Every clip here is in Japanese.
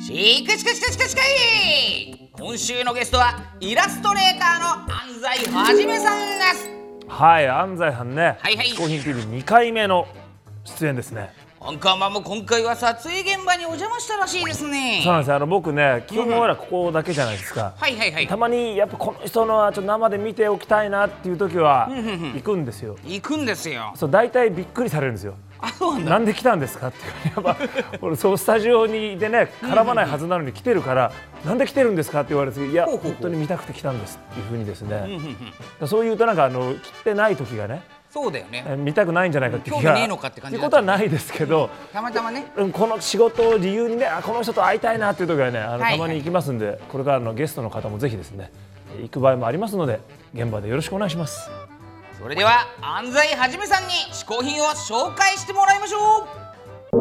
しかしかしかしかしかい今週のゲストはイラストレーターの安西はじめさんですはい安西さんねはいはい嗜好品 TV2 回目の出演ですねアンカーマンも今回は撮影現場にお邪魔したらしいですねそうなんですよあの僕ね基本ほらここだけじゃないですか、はいはいはいたまにやっぱこの人のはちょっと生で見ておきたいなっていう時は行くんですよ行くんですよそう大体びっくりされるんですよなんで来たんですかっていうやっぱ俺そうスタジオにでね絡まないはずなのに来てるからなんで来てるんですかって言われていや本当に見たくて来たんですっていうふうにですね。そう言うとなんかあの来てない時がねそうだよね。え見たくないんじゃないかっていう気が興味ねえのかって感じことはないですけどたまたまね。うんこの仕事を理由にねあこの人と会いたいなっていう時はねあのはい。たまに行きますんでこれからのゲストの方もぜひですね行く場合もありますので現場でよろしくお願いします。それでは安西はじめさんに嗜好品を紹介してもらいましょう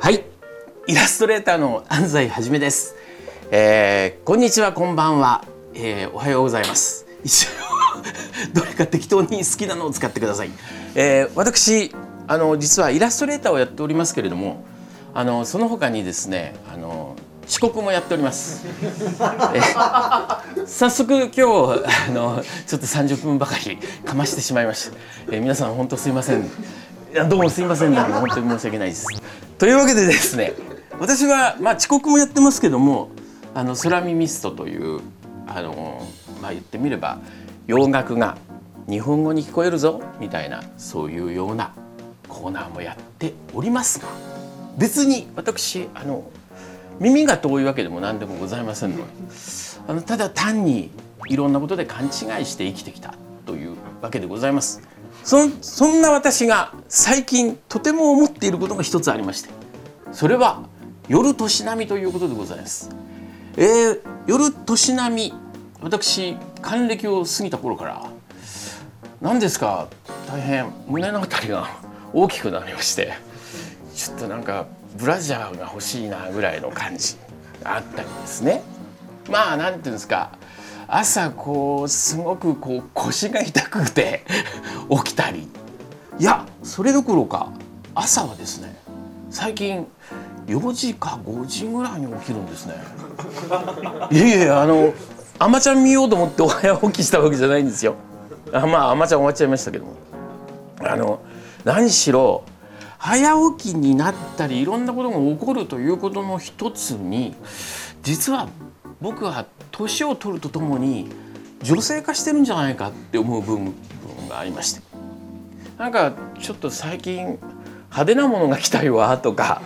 はい、イラストレーターの安西はじめです。えー、こんにちは、こんばんは、えー、おはようございます。一応どれか適当に好きなのを使ってください。えー、私あの実はイラストレーターをやっておりますけれども、あのその他にですね、あの遅刻もやっております。早速今日あのちょっと30分ばかりかましてしまいました。え皆さん本当すいません。いやどうもすいませんなんか本当に申し訳ないです。というわけでですね、私はまあ遅刻もやってますけども、あの空耳ミストというあのまあ言ってみれば洋楽が日本語に聞こえるぞみたいなそういうようなコーナーもやっておりますが、別に私あの耳が遠いわけでも何でもございませんの。であのただ単にいろんなことで勘違いして生きてきたというわけでございます。そそんな私が最近とても思っていることが一つありまして。それは夜年波ということでございます、えー、夜年波私還暦を過ぎた頃から何ですか？大変胸のあたりが大きくなりまして。ちょっとなんかブラジャーが欲しいなぐらいの感じがあったりですね。まあなんていうんですか朝こうすごくこう腰が痛くて 起きたり。いやそれどころか朝はですね最近4時か5時ぐらいに起きるんですね。いやいやいやあの「あまちゃん」見ようと思ってお早起きしたわけじゃないんですよ。あまあ「あまちゃん」終わっちゃいましたけども。あの何しろ早起きになったりいろんなことが起こるということの一つに実は僕は年を取るとともに女性化してるんじゃないかって思う部分がありまして。なんかちょっと最近派手なものが来たいわとか。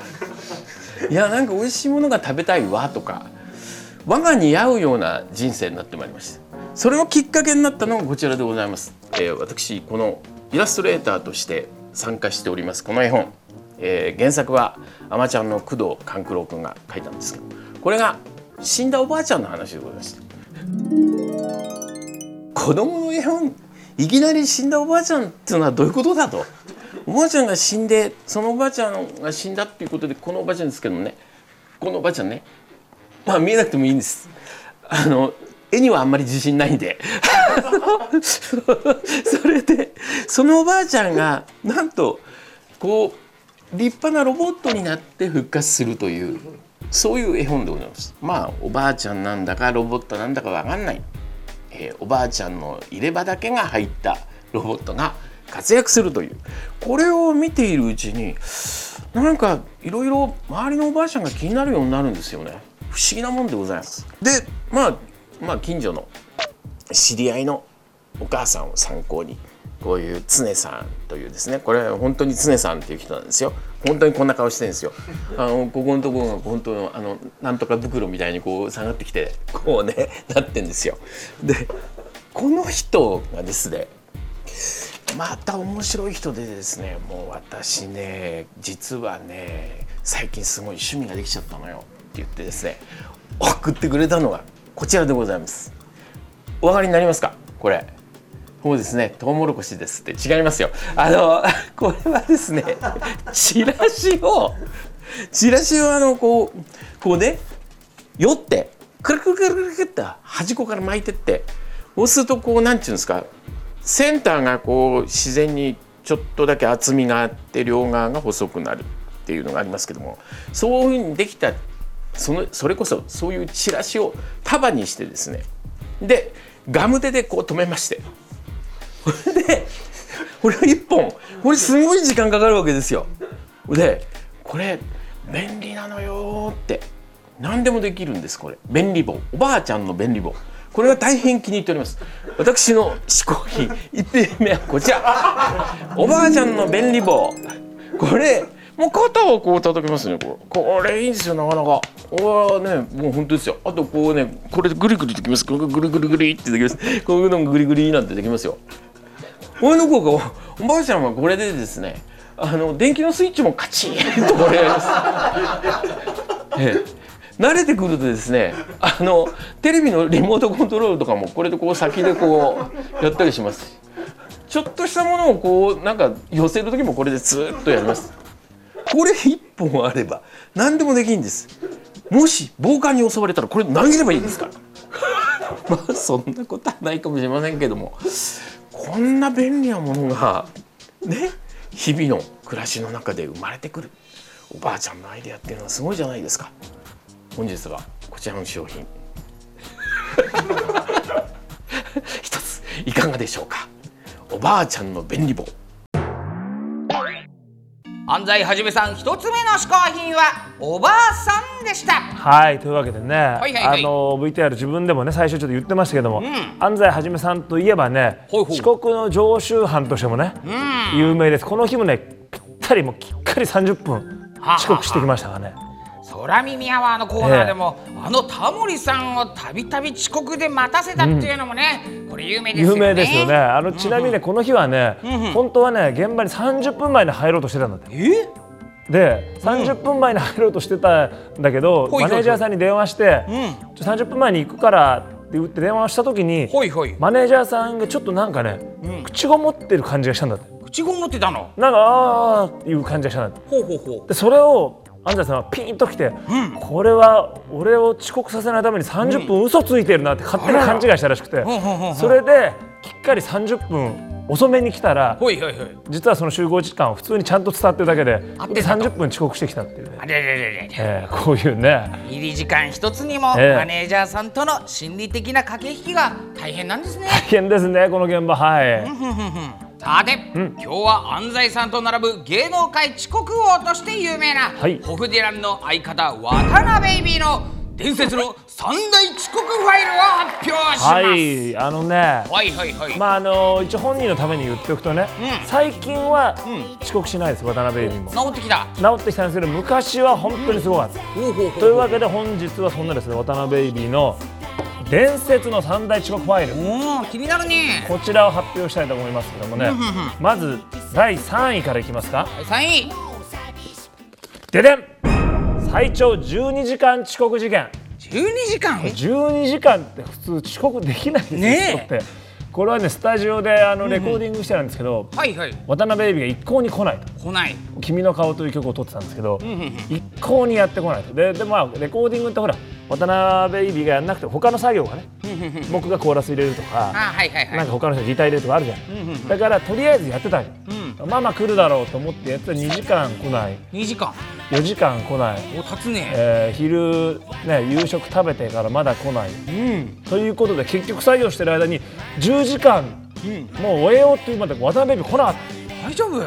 いやなんか美味しいものが食べたいわとか。我がに合うような人生になってまいりました。それのきっかけになったのがこちらでございます、えー私このイラストレーターとして参加しておりますこの絵本、えー原作はあまちゃんの工藤官九郎君が書いたんですけどこれが死んだおばあちゃんの話でございました子供の絵本いきなり死んだおばあちゃんっていうのはどういうことだと。おばあちゃんが死んでそのおばあちゃんが死んだっていうことでこのおばあちゃんですけどもねこのおばあちゃんねまあ見えなくてもいいんです。あの絵にはあんまり自信ないんで。それでそのおばあちゃんがなんとこう立派なロボットになって復活するというそういう絵本でございます。まあおばあちゃんなんだかロボットなんだかわかんない、えーおばあちゃんの入れ歯だけが入ったロボットが活躍するという。これを見ているうちになんかいろいろ周りのおばあちゃんが気になるようになるんですよね。不思議なもんでございます。でまあまあ近所の知り合いのお母さんを参考にこういう常さんというですねこれは本当に常さんっていう人なんですよ。本当にこんな顔してるんですよ。あのここのところが本当のあのなんとか袋みたいにこう下がってきてこうねなってんですよ。でこの人がですねまた面白い人でですねもう私ね実はね最近すごい趣味ができちゃったのよって言ってですね送ってくれたのがこちらでございます。お分かりになりますか？これ。そうですね。トウモロコシですって。違いますよ。あの これはですねチラシをチラシをあのこうこうね酔ってくるくるくるくるくるって端っこから巻いてってそうするとこうなんていうんですかセンターがこう自然にちょっとだけ厚みがあって両側が細くなるっていうのがありますけどもそういうふうにできたそのそれこそそういうチラシを束にしてですね。でガム手でこう止めまして。これでこれを1本。これすごい時間かかるわけですよ。でこれ便利なのよって。何でもできるんですこれ。便利棒。おばあちゃんの便利棒。これが大変気に入っております。私の嗜好品。1品目はこちら。おばあちゃんの便利棒。これもう肩をこう叩きますねこれこれいいんですよなかなか。おーねもう本当ですよ。あとこうねこれでグリグリできます。これグリグリグリってできます。こういうのもグリグリなんてできますよ。これの効果おばあちゃんはこれでですねあの電気のスイッチもカチンとこれやります、ええ。慣れてくるとですねあのテレビのリモートコントロールとかもこれでこう先でこうやったりしますちょっとしたものをこうなんか寄せる時もこれでずっとやります。これ一本あれば何でもできるんです。もし暴漢に襲われたらこれ投げればいいですから。まあそんなことはないかもしれませんけども。こんな便利なものがね日々の暮らしの中で生まれてくる。おばあちゃんのアイデアっていうのはすごいじゃないですか。本日はこちらの商品。一ついかがでしょうか。おばあちゃんの便利棒。安西はじめさん一つ目の嗜好品はおばあさんでした。はいというわけでね、いはいはい。あの VTR 自分でもね最初ちょっと言ってましたけども、ん。安西はじめさんといえばねほいほい。遅刻の常習犯としてもね、有名です。この日もねぴったりもうきっかり30分はあ遅刻してきましたからね空耳アワーのコーナーでも、あのタモリさんをたびたび遅刻で待たせたっていうのもね、これ有名ですよね。有名ですよね。あのちなみにねこの日はね、本当はね現場に30分前に入ろうとしてたんだって。え？で30分前に入ろうとしてたんだけど、ほいほいほい。マネージャーさんに電話して、うん。ちょ30分前に行くからって言って電話をした時にほいほい。マネージャーさんがちょっとなんかね、口ごもってる感じがしたんだって。口ごもってたの？なんかあーっていう感じがしたんだって。ほうほうほでそれを安西さんはピンときて、これは俺を遅刻させないために30分嘘ついてるなって勝手に勘違いしたらしくて、それできっかり30分遅めに来たら実はその集合時間を普通にちゃんと伝わってるだけで合ってたと。30分遅刻してきたっていうね、あれれれれれえーこういうね。入り時間一つにも、ええ。マネージャーさんとの心理的な駆け引きが大変なんですね。大変ですねこの現場。はい。さて、今日は安西さんと並ぶ芸能界遅刻王として有名な、はい。ホフディランの相方渡辺ベイビーの伝説の三大遅刻ファイルを発表します、はいあのねはいはいはい。まああの一応本人のために言っておくとね、うん。最近はん。遅刻しないです渡辺エイビーも治ってきた。治ってきたんですけど昔は本当にすごかった、ほうほうほというわけで本日はそんなですね渡辺エイビーの伝説の三大遅刻ファイル。おお気になるね。こちらを発表したいと思いますけどもね。まず第3位からいきますか。はい3位。ででん。最長12時間遅刻事件。12時間？12時間って普通遅刻できないですよ、ねって。これはねスタジオであのレコーディングしてたんですけど、はいはい。渡辺エイビーが一向に来ない。と来ない「君の顔」という曲を撮ってたんですけど、一向にやってこないと。ででまあレコーディングってほら渡辺エイビーがやんなくて他の作業がね僕がコーラス入れるとかあはいはいはい。なんか他の人がギター入れるとかあるじゃん、だからとりあえずやってたんよ、まあまあ来るだろうと思ってやってたら2時間来ない。2時間。4時間来ない、お経つね。えー昼、ね、夕食食べてからまだ来ない。うん。ということで結局作業してる間に10時間もう終えようっていうまで渡辺エイビー来なかった。大丈夫。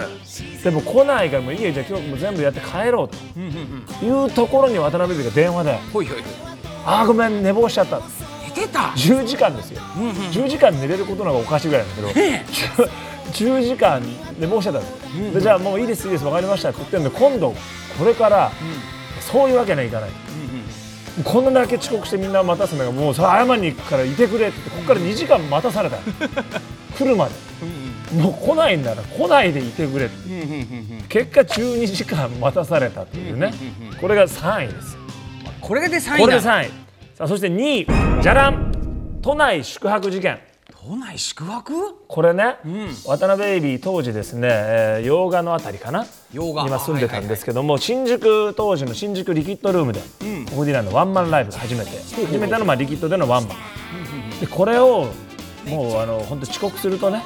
でも来ないからもういいやじゃあ今日もう全部やって帰ろうというところに渡辺エイビーが電話で。ほいほいほい「ああごめん寝坊しちゃった」寝てた？10時間ですよ、10時間寝れることの方がおかしいぐらいなんだけど、ね 10, 時間寝坊しちゃったんです、でじゃあもういいですいいです分かりましたって言ってるんで今度これから、そういうわけにはいかない、こんなだけ遅刻してみんな待たすんだからもうそれ謝りに行くからいてくれってここから2時間待たされた。来るまで、もう来ないんだから来ないでいてくれって、結果12時間待たされたというね、これが3位ですこれで3位だ。これで3位さあそして2位じゃらん都内宿泊事件。都内宿泊？これね、渡辺ベイビー当時ですね、えー洋画のあたりかな？洋画。今住んでたんですけども、新宿当時の新宿リキッドルームで、ココディランのワンマンライブが初めて。初めてのまあリキッドでのワンマン。でこれをもうあの本当遅刻するとね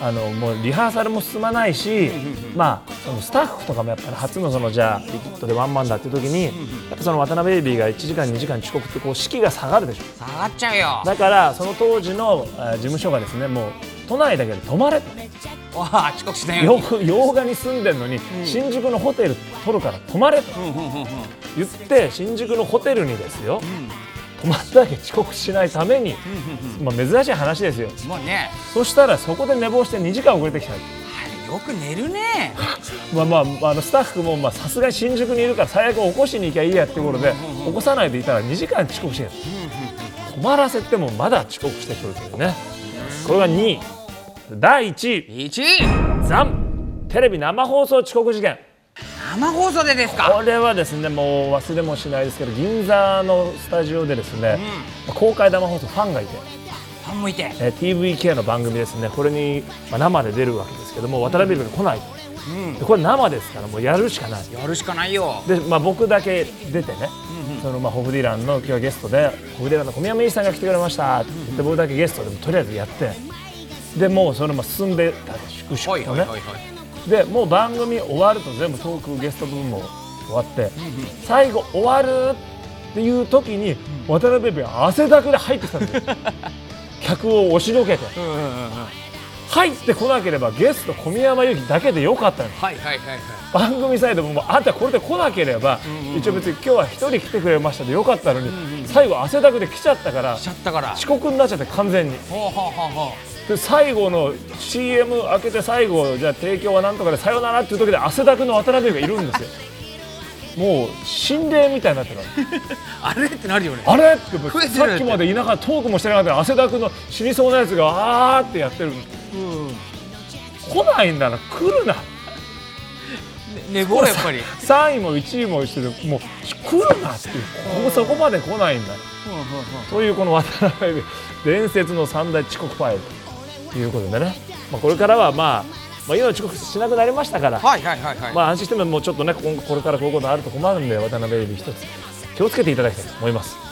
あのもうリハーサルも進まないし、まあそのスタッフとかもやっぱり初のそのじゃあリキッドでワンマンだっていう時に、やっぱその渡辺ベイビーが1時間2時間遅刻ってこう士気が下がるでしょ。下がっちゃうよ。だからその当時のえー事務所がですねもう都内だけで泊まれと。わあ遅刻しないようよにく洋画に住んでるのに、新宿のホテル取るから泊まれと言って新宿のホテルにですよ、泊まっただけ遅刻しないために、まあ、珍しい話ですよ。もうね。そしたらそこで寝坊して2時間遅れてきた。よく寝るね。まあまああのスタッフもまあさすがに新宿にいるから最悪起こしに行きゃいいやっていうことで起こさないでいたら2時間遅刻してる。泊まらせてもまだ遅刻してくるというね。これが2位第1位1位ザン。テレビ生放送遅刻事件生放送でですか？これはですねもう忘れもしないですけど銀座のスタジオでですね、公開生放送ファンがいて、ファンもいて。えー TVK の番組ですね。これに、まあ、生で出るわけですけども渡辺ベイビーが来ないと、でこれ生ですからもうやるしかない。やるしかないよ。で、まあ、僕だけ出てね、そのまあホフディランの今日はゲストでホフディランの小宮山由依さんが来てくれました。って言って僕だけゲストでもとりあえずやって。でもうそのまま進んでたで粛々とね、はいでもう番組終わると全部トークゲスト部分も終わって、最後終わるっていう時に渡辺ベイビ汗だくで入ってきたんですよ。客を押しのけて、入ってこなければゲスト小宮山由紀だけでよかったんですはいはいはいはい。番組サイドももうあんたこれで来なければ、一応別に今日は一人来てくれましたでよかったのに、最後汗だくで来ちゃったから遅刻になっちゃって完全に。ほうほうほうほで最後の CM 開けて最後じゃあ提供はなんとかでさよならっていう時で汗だくの渡辺がいるんですよ。もう心霊みたいになってるう あれ？ってなるよね。あれ？ってさっきまでいなかったトークもしてなかった汗だくの死にそうなやつがあーってやってる、来ないんだな来るな。寝坊やっぱり。3位も1位もしててもう来るなっていうここそこまで来ないんだ。というこの渡辺伝説の三大遅刻ファイルということでね、まあ、これからはまあ、まあ、今は遅刻しなくなりましたから、はいはいはいはい。まあ安心してももうちょっとね今後これからこういうことあると困るんで渡辺ベイビー一つ気をつけていただきたいと思います。